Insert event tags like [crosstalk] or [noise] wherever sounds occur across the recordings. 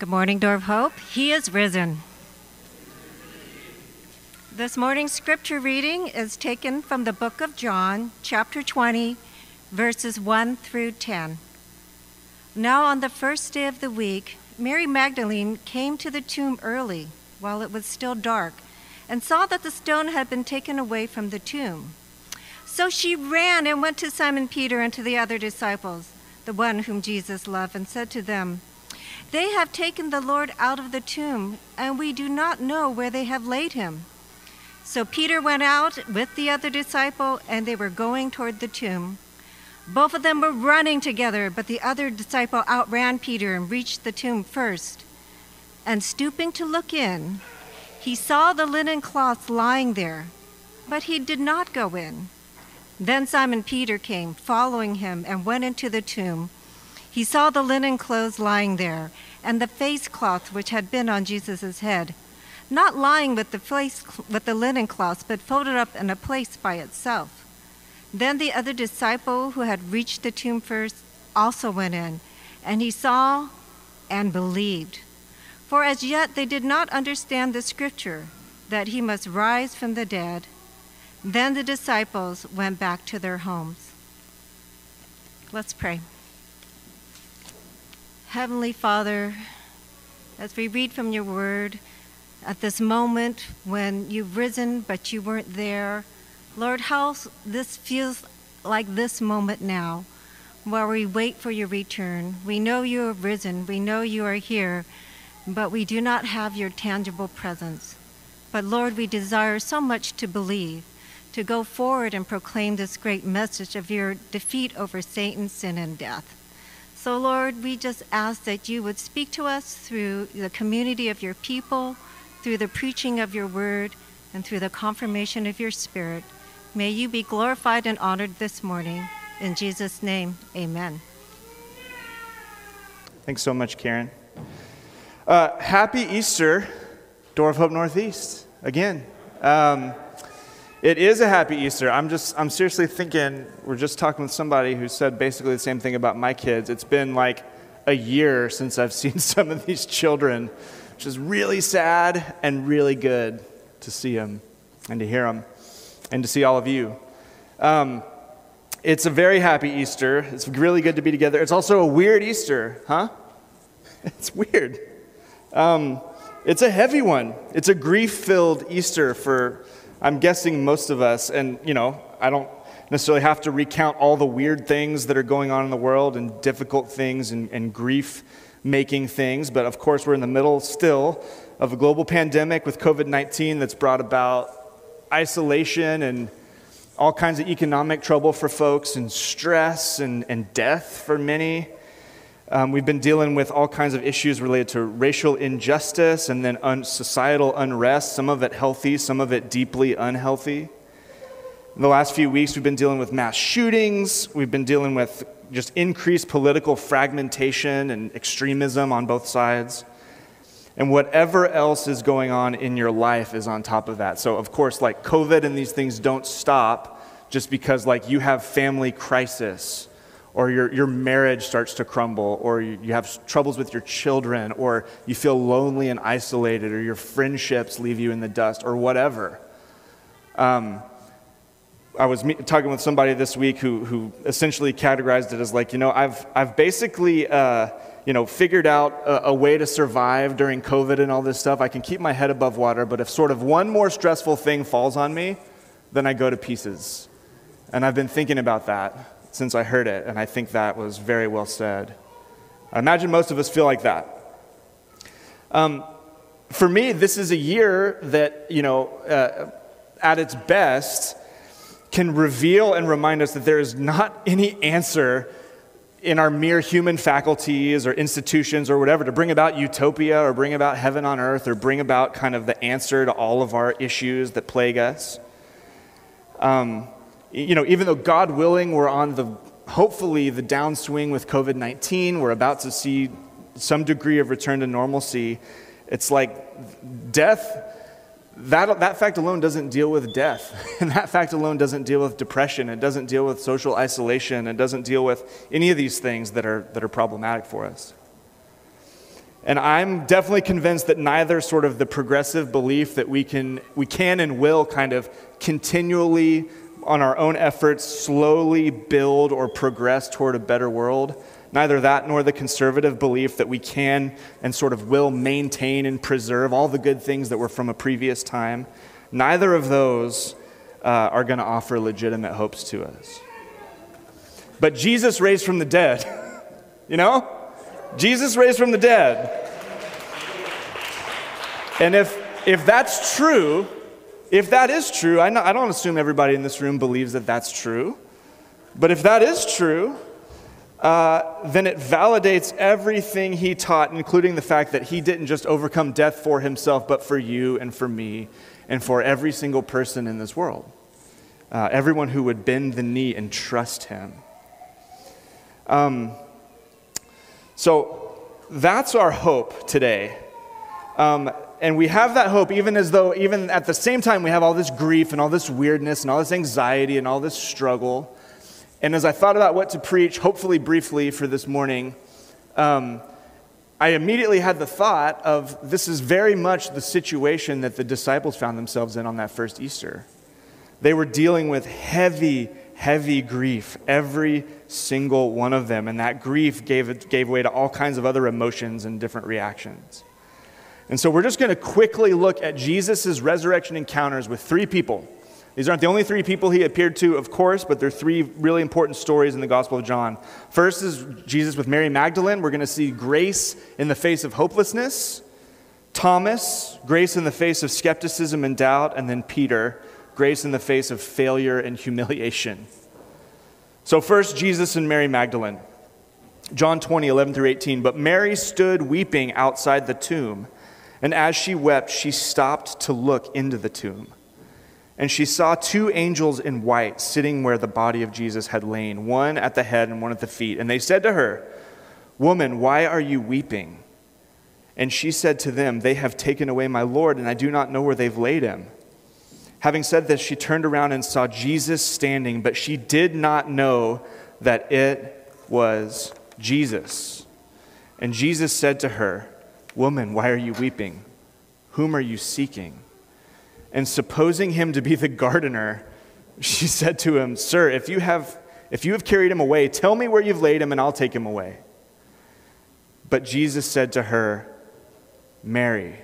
Good morning, Door of Hope. He is risen. This morning's scripture reading is taken from the book of John, chapter 20, verses 1 through 10. Now, on the first day of the week, Mary Magdalene came to the tomb early, while it was still dark, and saw that the stone had been taken away from the tomb. So she ran and went to Simon Peter and to the other disciples, the one whom Jesus loved, and said to them, they have taken the Lord out of the tomb, and we do not know where they have laid him. So Peter went out with the other disciple, and they were going toward the tomb. Both of them were running together, but the other disciple outran Peter and reached the tomb first. And stooping to look in, he saw the linen cloths lying there, but he did not go in. Then Simon Peter came, following him, and went into the tomb. He saw the linen clothes lying there, and the face cloth which had been on Jesus' head, not lying with the, face, with the linen cloth, but folded up in a place by itself. Then the other disciple who had reached the tomb first also went in, and he saw and believed. For as yet they did not understand the scripture that he must rise from the dead. Then the disciples went back to their homes. Let's pray. Heavenly Father, as we read from your word, at this moment when you've risen but you weren't there, Lord, how this feels like this moment now, while we wait for your return. We know you have risen, we know you are here, but we do not have your tangible presence. But Lord, we desire so much to believe, to go forward and proclaim this great message of your defeat over Satan, sin, and death. So, Lord, we just ask that you would speak to us through the community of your people, through the preaching of your word, and through the confirmation of your spirit. May you be glorified and honored this morning. In Jesus' name, amen. Thanks so much, Karen. Uh, happy Easter, Door of Hope Northeast, again. Um, it is a happy Easter. I'm just, I'm seriously thinking, we're just talking with somebody who said basically the same thing about my kids. It's been like a year since I've [laughs] seen some of these children, which is really sad and really good to see them and to hear them and to see all of you. Um, it's a very happy Easter. It's really good to be together. It's also a weird Easter, huh? [laughs] It's weird. Um, it's a heavy one. It's a grief filled Easter for I'm guessing most of us, and you know, I don't necessarily have to recount all the weird things that are going on in the world and difficult things and, and grief making things, but of course, we're in the middle still of a global pandemic with COVID 19 that's brought about isolation and all kinds of economic trouble for folks and stress and, and death for many. Um, we've been dealing with all kinds of issues related to racial injustice and then un- societal unrest, some of it healthy, some of it deeply unhealthy. In the last few weeks, we've been dealing with mass shootings. We've been dealing with just increased political fragmentation and extremism on both sides. And whatever else is going on in your life is on top of that. So, of course, like COVID and these things don't stop just because, like, you have family crisis or your, your marriage starts to crumble, or you, have troubles with your children, or you feel lonely and isolated, or your friendships leave you in the dust, or whatever. Um, I was meet, talking with somebody this week who, who essentially categorized it as like, you know, I've, I've basically, uh, you know, figured out a, a, way to survive during COVID and all this stuff. I can keep my head above water, but if sort of one more stressful thing falls on me, then I go to pieces. And I've been thinking about that since I heard it, and I think that was very well said. I imagine most of us feel like that. Um, for me, this is a year that, you know, uh, at its best, can reveal and remind us that there is not [laughs] any answer in our mere human faculties or institutions or whatever to bring about utopia or bring about heaven on earth or bring about kind of the answer to all of our issues that plague us. Um, you know, even though God willing, we're on the hopefully the downswing with COVID 19, we're about to see some degree of return to normalcy. It's like death, that, that fact alone doesn't deal with death. [laughs] And that fact alone doesn't deal with depression. It doesn't deal with social isolation. It doesn't deal with any of these things that are, that are problematic for us. And I'm definitely convinced that neither sort of the progressive belief that we can, we can and will kind of continually, on our own efforts, slowly build or progress toward a better world, neither that nor the conservative belief that we can and sort of will maintain and preserve all the good things that were from a previous time, neither of those uh, are going to offer legitimate hopes to us. But Jesus raised from the dead, [laughs] you know? Jesus raised from the dead. And if, if that's true, if that is true, I, I don't assume everybody in this room believes that that's true, but if that is true, uh, then it validates everything he taught, including the fact that he didn't just overcome death for himself, but for you and for me and for every single person in this world. Uh, everyone who would bend the knee and trust him. Um, so that's our hope today. Um, and we have that hope even as though, even at the same time, we have all this grief and all this weirdness and all this anxiety and all this struggle. And as I thought about what to preach, hopefully briefly for this morning, um, I immediately had the thought of this is very much the situation that the disciples found themselves in on that first Easter. They were dealing with heavy, heavy grief, every single one of them. And that grief gave, gave way to all kinds of other emotions and different reactions. And so we're just going to quickly look at Jesus' resurrection encounters with three people. These aren't the only three people he appeared to, of course, but they're three really important stories in the Gospel of John. First is Jesus with Mary Magdalene. We're going to see grace in the face of hopelessness. Thomas, grace in the face of skepticism and doubt. And then Peter, grace in the face of failure and humiliation. So, first, Jesus and Mary Magdalene. John 20, 11 through 18. But Mary stood weeping outside the tomb, and as she wept, she stopped to look into the tomb. And she saw two angels in white sitting where the body of Jesus had lain, one at the head and one at the feet. And they said to her, Woman, why are you weeping? And she said to them, They have taken away my Lord, and I do not know where they've laid him. Having said this, she turned around and saw Jesus standing, but she did not know that it was Jesus. And Jesus said to her, Woman, why are you weeping? Whom are you seeking? And supposing him to be the gardener, she said to him, Sir, if you have, if you have carried him away, tell me where you've laid him, and I'll take him away. But Jesus said to her, Mary.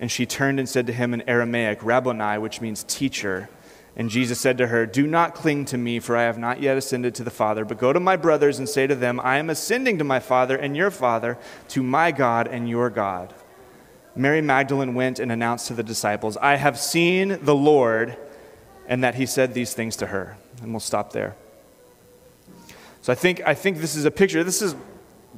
And she turned and said to him in Aramaic, Rabboni, which means teacher. And Jesus said to her, Do not cling to me, for I have not yet ascended to the Father, but go to my brothers and say to them, I am ascending to my Father and your Father, to my God and your God. Mary Magdalene went and announced to the disciples, I have seen the Lord, and that he said these things to her. And we'll stop there. So I think, I think this is a picture. This is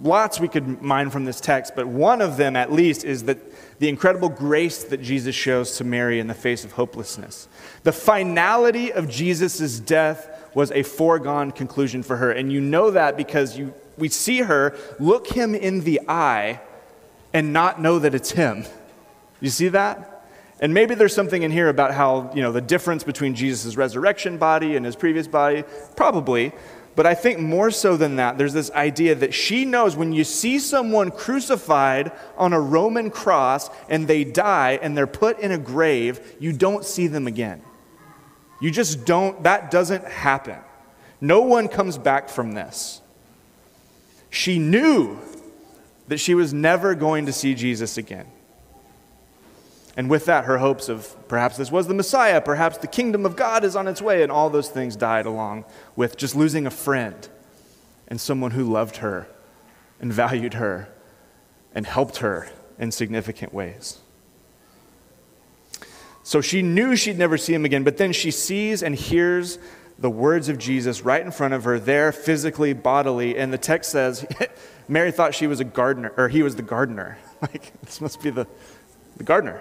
lots we could mine from this text, but one of them at least is that the incredible grace that Jesus shows to Mary in the face of hopelessness. The finality of Jesus' death was a foregone conclusion for her. And you know that because you, we see her look him in the eye and not know that it's him. You see that? And maybe there's something in here about how, you know, the difference between Jesus' resurrection body and his previous body. Probably. But I think more so than that, there's this idea that she knows when you see someone crucified on a Roman cross and they die and they're put in a grave, you don't see them again. You just don't, that doesn't happen. No one comes back from this. She knew that she was never going to see Jesus again. And with that, her hopes of perhaps this was the Messiah, perhaps the kingdom of God is on its way, and all those things died along with just losing a friend and someone who loved her and valued her and helped her in significant ways. So she knew she'd never see him again, but then she sees and hears the words of Jesus right in front of her, there physically, bodily, and the text says [laughs] Mary thought she was a gardener, or he was the gardener. [laughs] Like, this must be the, the gardener.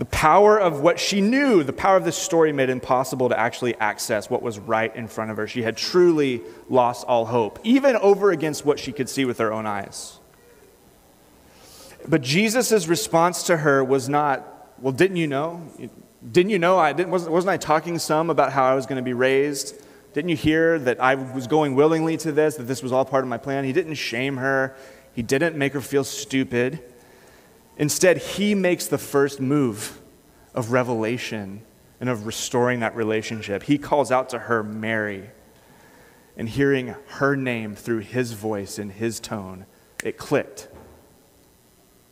The power of what she knew, the power of this story made it impossible to actually access what was right in front of her. She had truly lost all hope, even over against what she could see with her own eyes. But Jesus' response to her was not, Well, didn't you know? Didn't you know? I didn't, wasn't, wasn't I talking some about how I was going to be raised? Didn't you hear that I was going willingly to this, that this was all part of my plan? He didn't shame her. He didn't make her feel stupid. Instead, he makes the first move of revelation and of restoring that relationship. He calls out to her, Mary. And hearing her name through his voice and his tone, it clicked.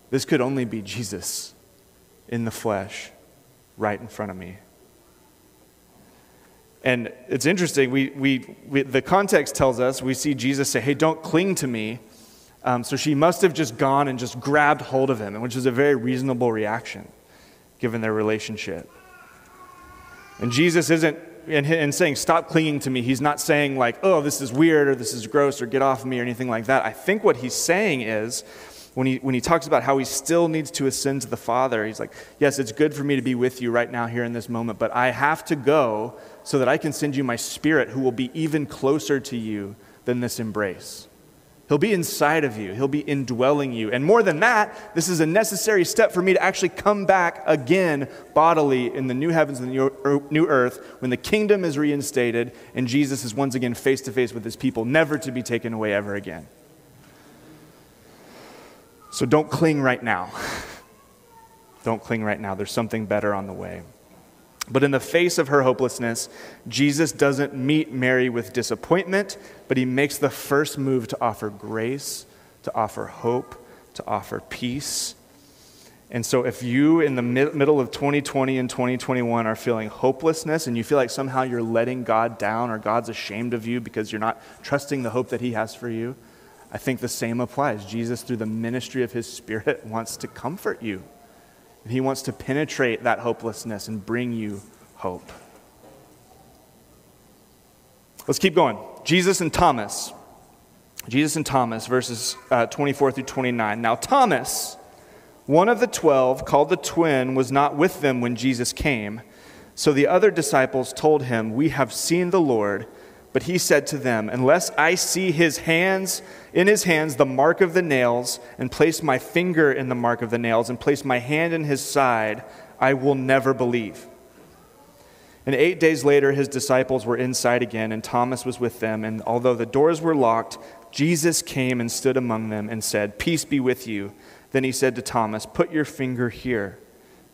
This could only be Jesus in the flesh right in front of me. And it's interesting, we, we, we, the context tells us, we see Jesus say, Hey, don't cling to me. Um, so she must have just gone and just grabbed hold of him, which is a very reasonable reaction given their relationship. And Jesus isn't, in saying, Stop clinging to me, he's not saying, like, Oh, this is weird or this is gross or get off of me or anything like that. I think what he's saying is, when he, when he talks about how he still needs to ascend to the Father, he's like, Yes, it's good for me to be with you right now, here in this moment, but I have to go so that I can send you my Spirit who will be even closer to you than this embrace. He'll be inside of you, He'll be indwelling you. And more than that, this is a necessary step for me to actually come back again bodily in the new heavens and the new earth when the kingdom is reinstated and Jesus is once again face to face with His people, never to be taken away ever again. So don't cling right now. [laughs] Don't cling right now. There's something better on the way. But in the face of her hopelessness, Jesus doesn't meet Mary with disappointment, but he makes the first move to offer grace, to offer hope, to offer peace. And so, if you in the middle of 2020 and 2021 are feeling hopelessness and you feel like somehow you're letting God down or God's ashamed of you because you're not trusting the hope that He has for you, I think the same applies. Jesus, through the ministry of His Spirit, [laughs] wants to comfort you. And he wants to penetrate that hopelessness and bring you hope. Let's keep going. Jesus and Thomas. Jesus and Thomas, verses uh, 24 through 29. Now, Thomas, one of the twelve, called the twin, was not with them when Jesus came. So the other disciples told him, We have seen the Lord. But he said to them, Unless I see his hands, in his hands the mark of the nails, and place my finger in the mark of the nails, and place my hand in his side, I will never believe. And eight days later, his disciples were inside again, and Thomas was with them. And although the doors were locked, Jesus came and stood among them and said, Peace be with you. Then he said to Thomas, Put your finger here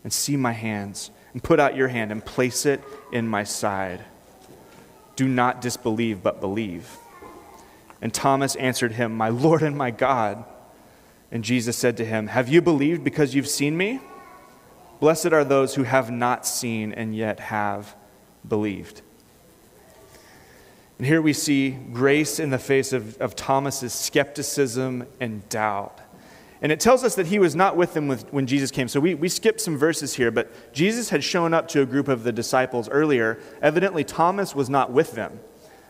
and see my hands, and put out your hand and place it in my side do not disbelieve, but believe. And Thomas answered him, My Lord and my God. And Jesus said to him, Have you believed because you've seen me? Blessed are those who have not seen and yet have believed. And here we see grace in the face of, of Thomas's skepticism and doubt. And it tells us that he was not with them with, when Jesus came. So we, we skipped some verses here, but Jesus had shown up to a group of the disciples earlier. Evidently, Thomas was not with them.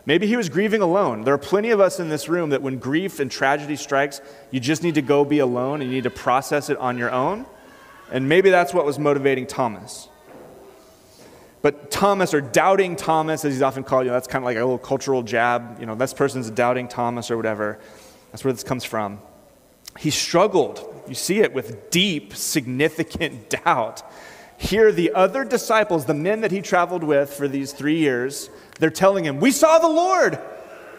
Maybe he was grieving alone. There are plenty of us in this room that when grief and tragedy strikes, you just need to go be alone and you need to process it on your own. And maybe that's what was motivating Thomas. But Thomas, or doubting Thomas, as he's often called, you know, that's kind of like a little cultural jab. You know, this person's doubting Thomas or whatever. That's where this comes from. He struggled, you see it, with deep, significant [laughs] doubt. Here, the other disciples, the men that he traveled with for these three years, they're telling him, We saw the Lord.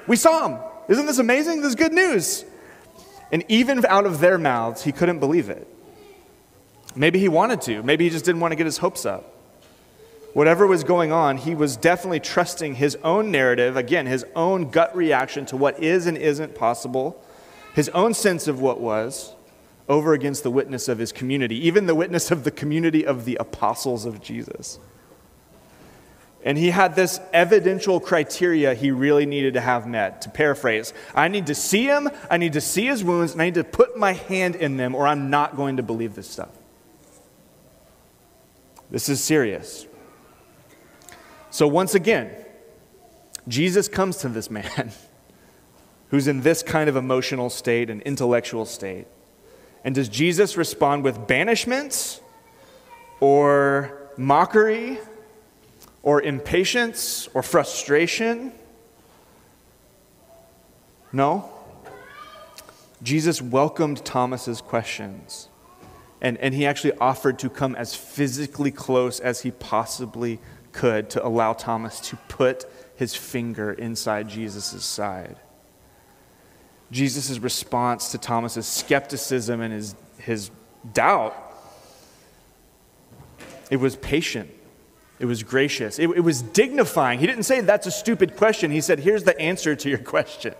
We saw him. Isn't this amazing? This is good news. And even out of their mouths, he couldn't believe it. Maybe he wanted to. Maybe he just didn't want to get his hopes up. Whatever was going on, he was definitely trusting his own narrative, again, his own gut reaction to what is and isn't possible his own sense of what was over against the witness of his community, even the witness of the community of the apostles of Jesus. And he had this evidential criteria he really needed to have met. To paraphrase, I need to see him, I need to see his wounds, and I need to put my hand in them, or I'm not going to believe this stuff. This is serious. So, once again, Jesus comes to this man. [laughs] who's in this kind of emotional state and intellectual state? And does Jesus respond with banishment or mockery or impatience or frustration? No. Jesus welcomed Thomas's questions. And, and he actually offered to come as physically close as he possibly could to allow Thomas to put his finger inside Jesus' side. Jesus' response to Thomas's skepticism and his, his doubt, it was patient. It was gracious. It, it was dignifying. He didn't say, That's a stupid question. He said, Here's the answer to your question.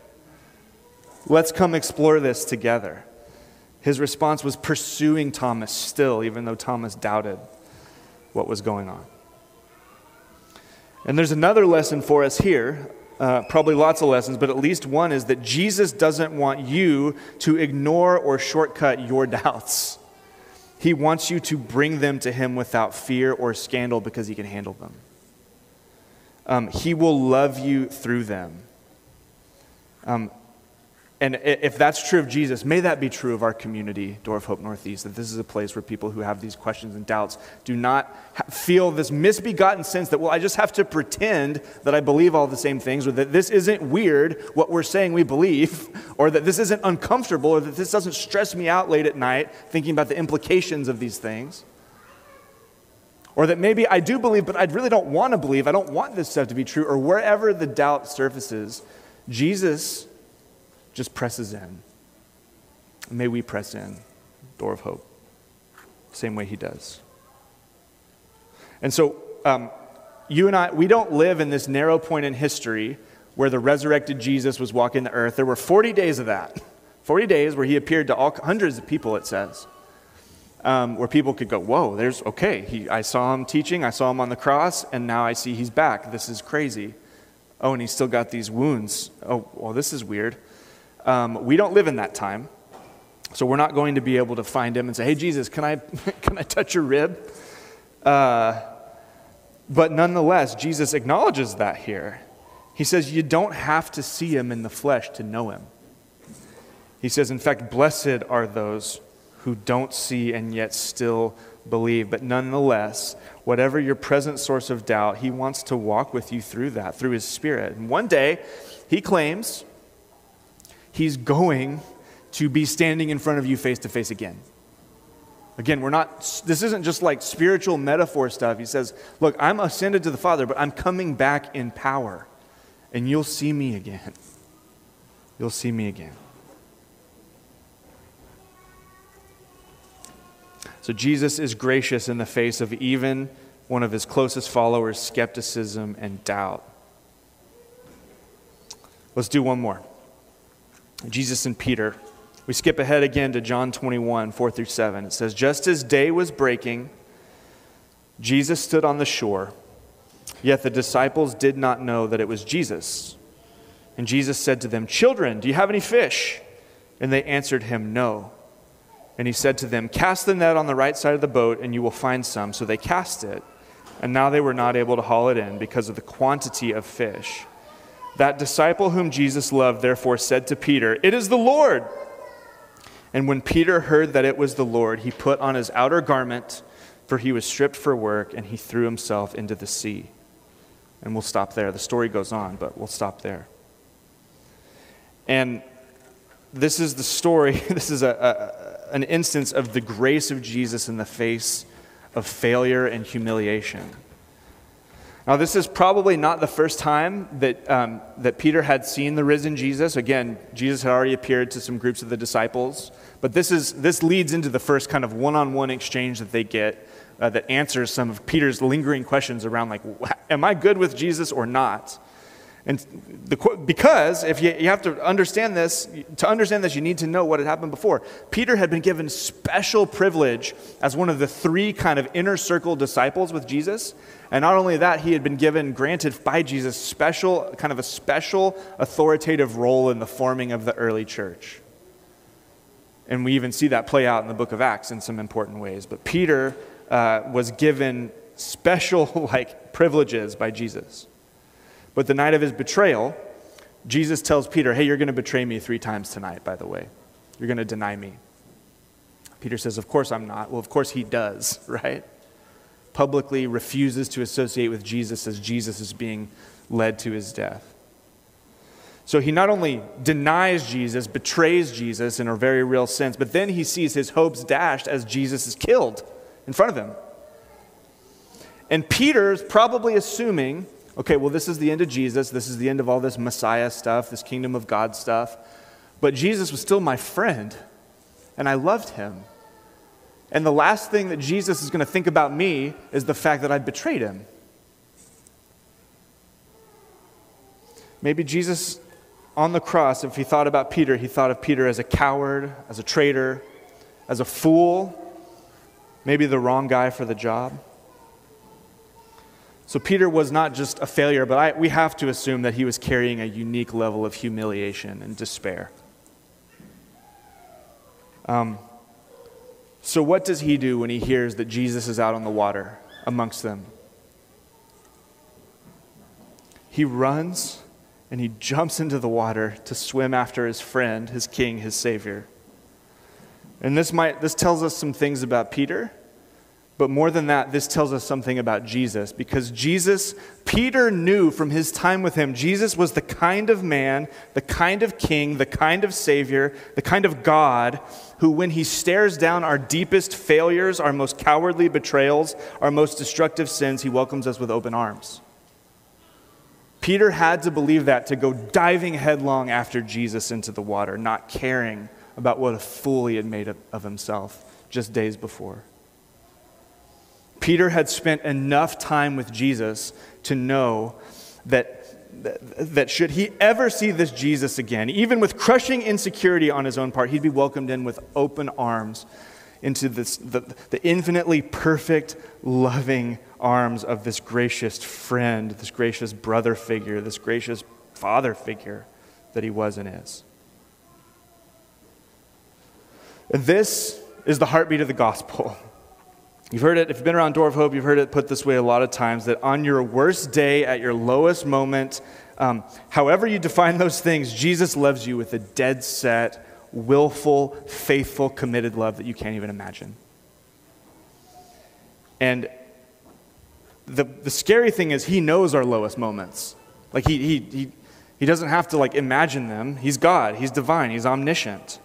Let's come explore this together. His response was pursuing Thomas still, even though Thomas doubted what was going on. And there's another lesson for us here, uh, probably lots of lessons, but at least one is that Jesus doesn't want you to ignore or shortcut your doubts. He wants you to bring them to Him without fear or scandal because He can handle them. Um, he will love you through them. Um, and if that's true of Jesus, may that be true of our community, Door of Hope Northeast, that this is a place where people who have these questions and doubts do not feel this misbegotten sense that, well, I just have to pretend that I believe all the same things, or that this isn't weird, what we're saying we believe, [laughs] or that this isn't uncomfortable, or that this doesn't stress me out late at night thinking about the implications of these things. Or that maybe I do believe, but I really don't want to believe. I don't want this stuff to be true, or wherever the doubt surfaces, Jesus just presses in. May we press in, door of hope, same way he does. And so, um, you and I, we don't live in this narrow point in history where the resurrected Jesus was walking the earth. There were 40 days of that. 40 days where he appeared to all hundreds of people, it says. Um, where people could go, Whoa, there's okay. He, I saw him teaching, I saw him on the cross, and now I see he's back. This is crazy. Oh, and he's still got these wounds. Oh, well, this is weird. Um, we don't live in that time. So we're not going to be able to find him and say, hey, Jesus, can I, [laughs] can I touch your rib? Uh, but nonetheless, Jesus acknowledges that here. He says, you don't have to see him in the flesh to know him. He says, in fact, blessed are those who don't see and yet still believe. But nonetheless, whatever your present source of doubt, he wants to walk with you through that, through his spirit. And one day, he claims he's going to be standing in front of you face to face again. Again, we're not, this isn't just like spiritual metaphor stuff. He says, Look, I'm ascended to the Father, but I'm coming back in power, and you'll see me again. [laughs] You'll see me again. So Jesus is gracious in the face of even one of his closest followers' skepticism and doubt. Let's do one more. Jesus and Peter. We skip ahead again to John 21, 4 through 7. It says, Just as day was breaking, Jesus stood on the shore, yet the disciples did not know that it was Jesus. And Jesus said to them, Children, do you have any fish? And they answered him, No. And he said to them, Cast the net on the right side of the boat, and you will find some. So they cast it, and now they were not able to haul it in because of the quantity of fish. That disciple whom Jesus loved therefore said to Peter, It is the Lord. And when Peter heard that it was the Lord, he put on his outer garment, for he was stripped for work, and he threw himself into the sea. And we'll stop there. The story goes on, but we'll stop there. And this is the story, [laughs] this is a, a, an instance of the grace of Jesus in the face of failure and humiliation. Now, this is probably not the first time that, um, that Peter had seen the risen Jesus. Again, Jesus had already appeared to some groups of the disciples. But this, is, this leads into the first kind of one on one exchange that they get uh, that answers some of Peter's lingering questions around, like, am I good with Jesus or not? And the, because if you, you have to understand this, to understand this, you need to know what had happened before. Peter had been given special privilege as one of the three kind of inner circle disciples with Jesus. And not only that, he had been given, granted by Jesus, special, kind of a special authoritative role in the forming of the early church. And we even see that play out in the book of Acts in some important ways. But Peter uh, was given special [laughs] like privileges by Jesus. But the night of his betrayal, Jesus tells Peter, Hey, you're going to betray me three times tonight, by the way. You're going to deny me. Peter says, Of course I'm not. Well, of course he does, [laughs] right? Publicly refuses to associate with Jesus as Jesus is being led to his death. So he not only denies Jesus, betrays Jesus in a very real sense, but then he sees his hopes dashed as Jesus is killed in front of him. And Peter's probably assuming okay, well, this is the end of Jesus. This is the end of all this Messiah stuff, this kingdom of God stuff. But Jesus was still my friend, and I loved him. And the last thing that Jesus is going to think about me is the fact that I betrayed him. Maybe Jesus on the cross, if he thought about Peter, he thought of Peter as a coward, as a traitor, as a fool, maybe the wrong guy for the job. So Peter was not just a failure, but I, we have to assume that he was carrying a unique level of humiliation and despair. Um, so, what does he do when he hears that Jesus is out on the water amongst them? He runs and he jumps into the water to swim after his friend, his king, his savior. And this, might, this tells us some things about Peter, but more than that, this tells us something about Jesus because Jesus, Peter knew from his time with him, Jesus was the kind of man, the kind of king, the kind of savior, the kind of God who, when he stares down our deepest failures, our most cowardly betrayals, our most destructive sins, he welcomes us with open arms. Peter had to believe that to go diving headlong after Jesus into the water, not caring about what a fool he had made of himself just days before. Peter had spent enough time with Jesus to know that, that, should he ever see this Jesus again, even with crushing insecurity on his own part, he'd be welcomed in with open arms into this, the, the infinitely perfect, loving arms of this gracious friend, this gracious brother figure, this gracious father figure that he was and is. This is the heartbeat of the gospel. [laughs] You've heard it, if you've been around Door of Hope, you've heard it put this way a lot of times that on your worst day, at your lowest moment, um, however you define those things, Jesus loves you with a dead set, willful, faithful, committed love that you can't even imagine. And the, the scary thing is, he knows our lowest moments. Like, he, he, he, he doesn't have to, like, imagine them. He's God, he's divine, he's omniscient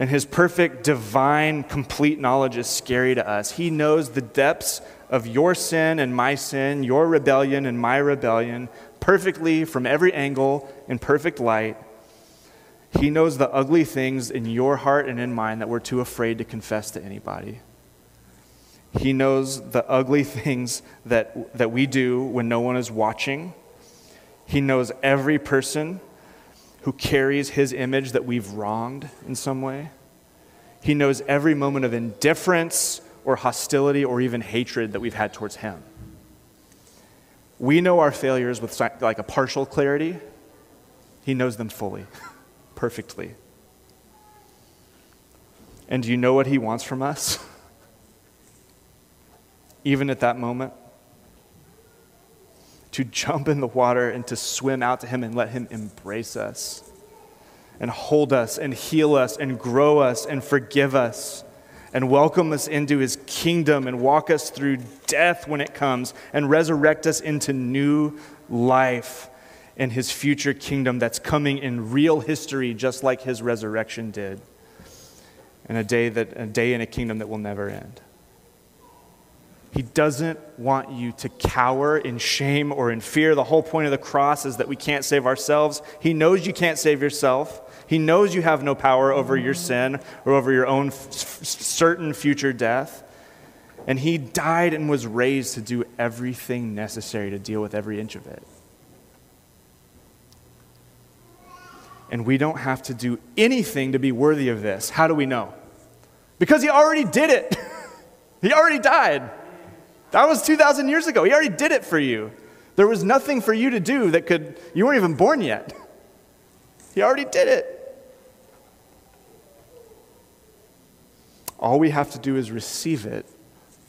and his perfect, divine, complete knowledge is scary to us. He knows the depths of your sin and my sin, your rebellion and my rebellion, perfectly from every angle in perfect light. He knows the ugly things in your heart and in mine that we're too afraid to confess to anybody. He knows the ugly [laughs] things that, that we do when no one is watching. He knows every person who carries his image that we've wronged in some way. He knows every moment of indifference or hostility or even hatred that we've had towards him. We know our failures with like a partial clarity. He knows them fully, [laughs] perfectly. And do you know what he wants from us? [laughs] Even at that moment? To jump in the water and to swim out to Him and let Him embrace us and hold us and heal us and grow us and forgive us and welcome us into His kingdom and walk us through death when it comes and resurrect us into new life in His future kingdom that's coming in real history, just like His resurrection did. In a day that a day in a kingdom that will never end. He doesn't want you to cower in shame or in fear. The whole point of the cross is that we can't save ourselves. He knows you can't save yourself. He knows you have no power over your sin or over your own f- certain future death. And He died and was raised to do everything necessary to deal with every inch of it. And we don't have to do anything to be worthy of this. How do we know? Because He already did it, [laughs] He already died. That was 2,000 years ago. He already did it for you. There was nothing for you to do that could, you weren't even born yet. [laughs] He already did it. All we have to do is receive it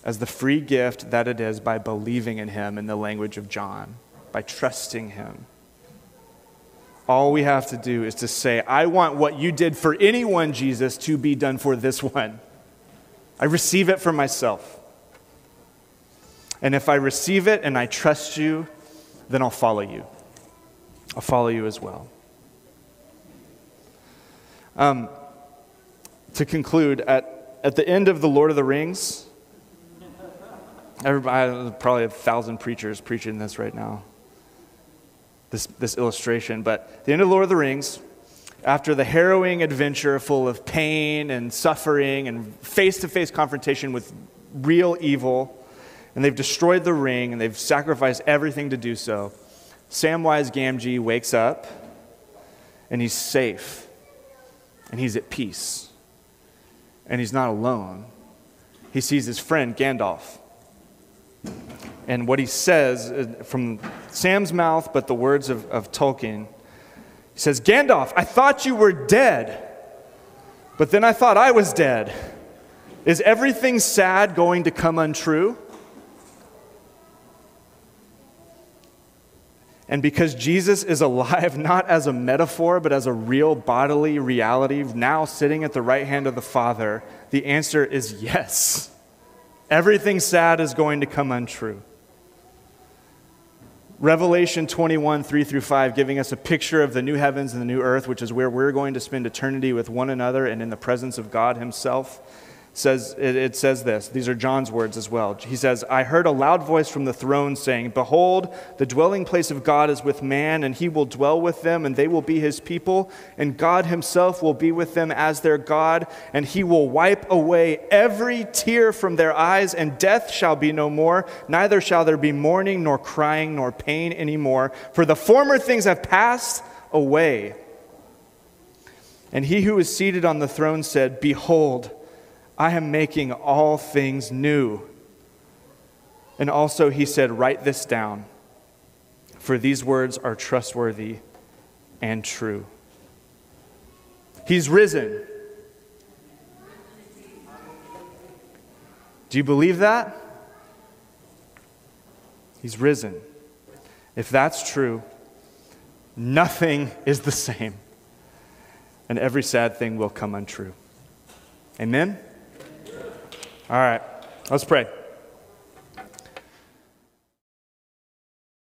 as the free gift that it is by believing in Him in the language of John, by trusting Him. All we have to do is to say, I want what you did for anyone, Jesus, to be done for this one. I receive it for myself. And if I receive it and I trust you, then I'll follow you. I'll follow you as well. Um, to conclude, at, at the end of The Lord of the Rings, everybody, probably a thousand preachers preaching this right now, this, this illustration, but the end of The Lord of the Rings, after the harrowing adventure full of pain and suffering and face to face confrontation with real evil, and they've destroyed the ring and they've sacrificed everything to do so, Samwise Gamgee wakes up and he's safe and he's at peace and he's not alone. He sees his friend Gandalf. And what he says uh, from Sam's mouth, but the words of, of Tolkien, he says, Gandalf, I thought you were dead, but then I thought I was dead. Is everything sad going to come untrue? And because Jesus is alive [laughs] not as a metaphor, but as a real bodily reality, now sitting at the right hand of the Father, the answer is yes. Everything sad is going to come untrue. Revelation 21, 3 through 5, giving us a picture of the new heavens and the new earth, which is where we're going to spend eternity with one another and in the presence of God Himself says it, says this. These are john's words as well. He says i heard a loud voice from the throne saying behold the dwelling place of god is with man and he will dwell with them and they will be his people and god himself will be with them as their god and he will wipe away every tear from their eyes and death shall be no more. Neither shall there be mourning nor crying nor pain anymore. For the former things have passed away and he who is seated on the throne said behold I am making all things new. And also, he said, Write this down, for these words are trustworthy and true. He's risen. Do you believe that? He's risen. If that's true, nothing is the same, and every sad thing will come untrue. Amen? All right, let's pray.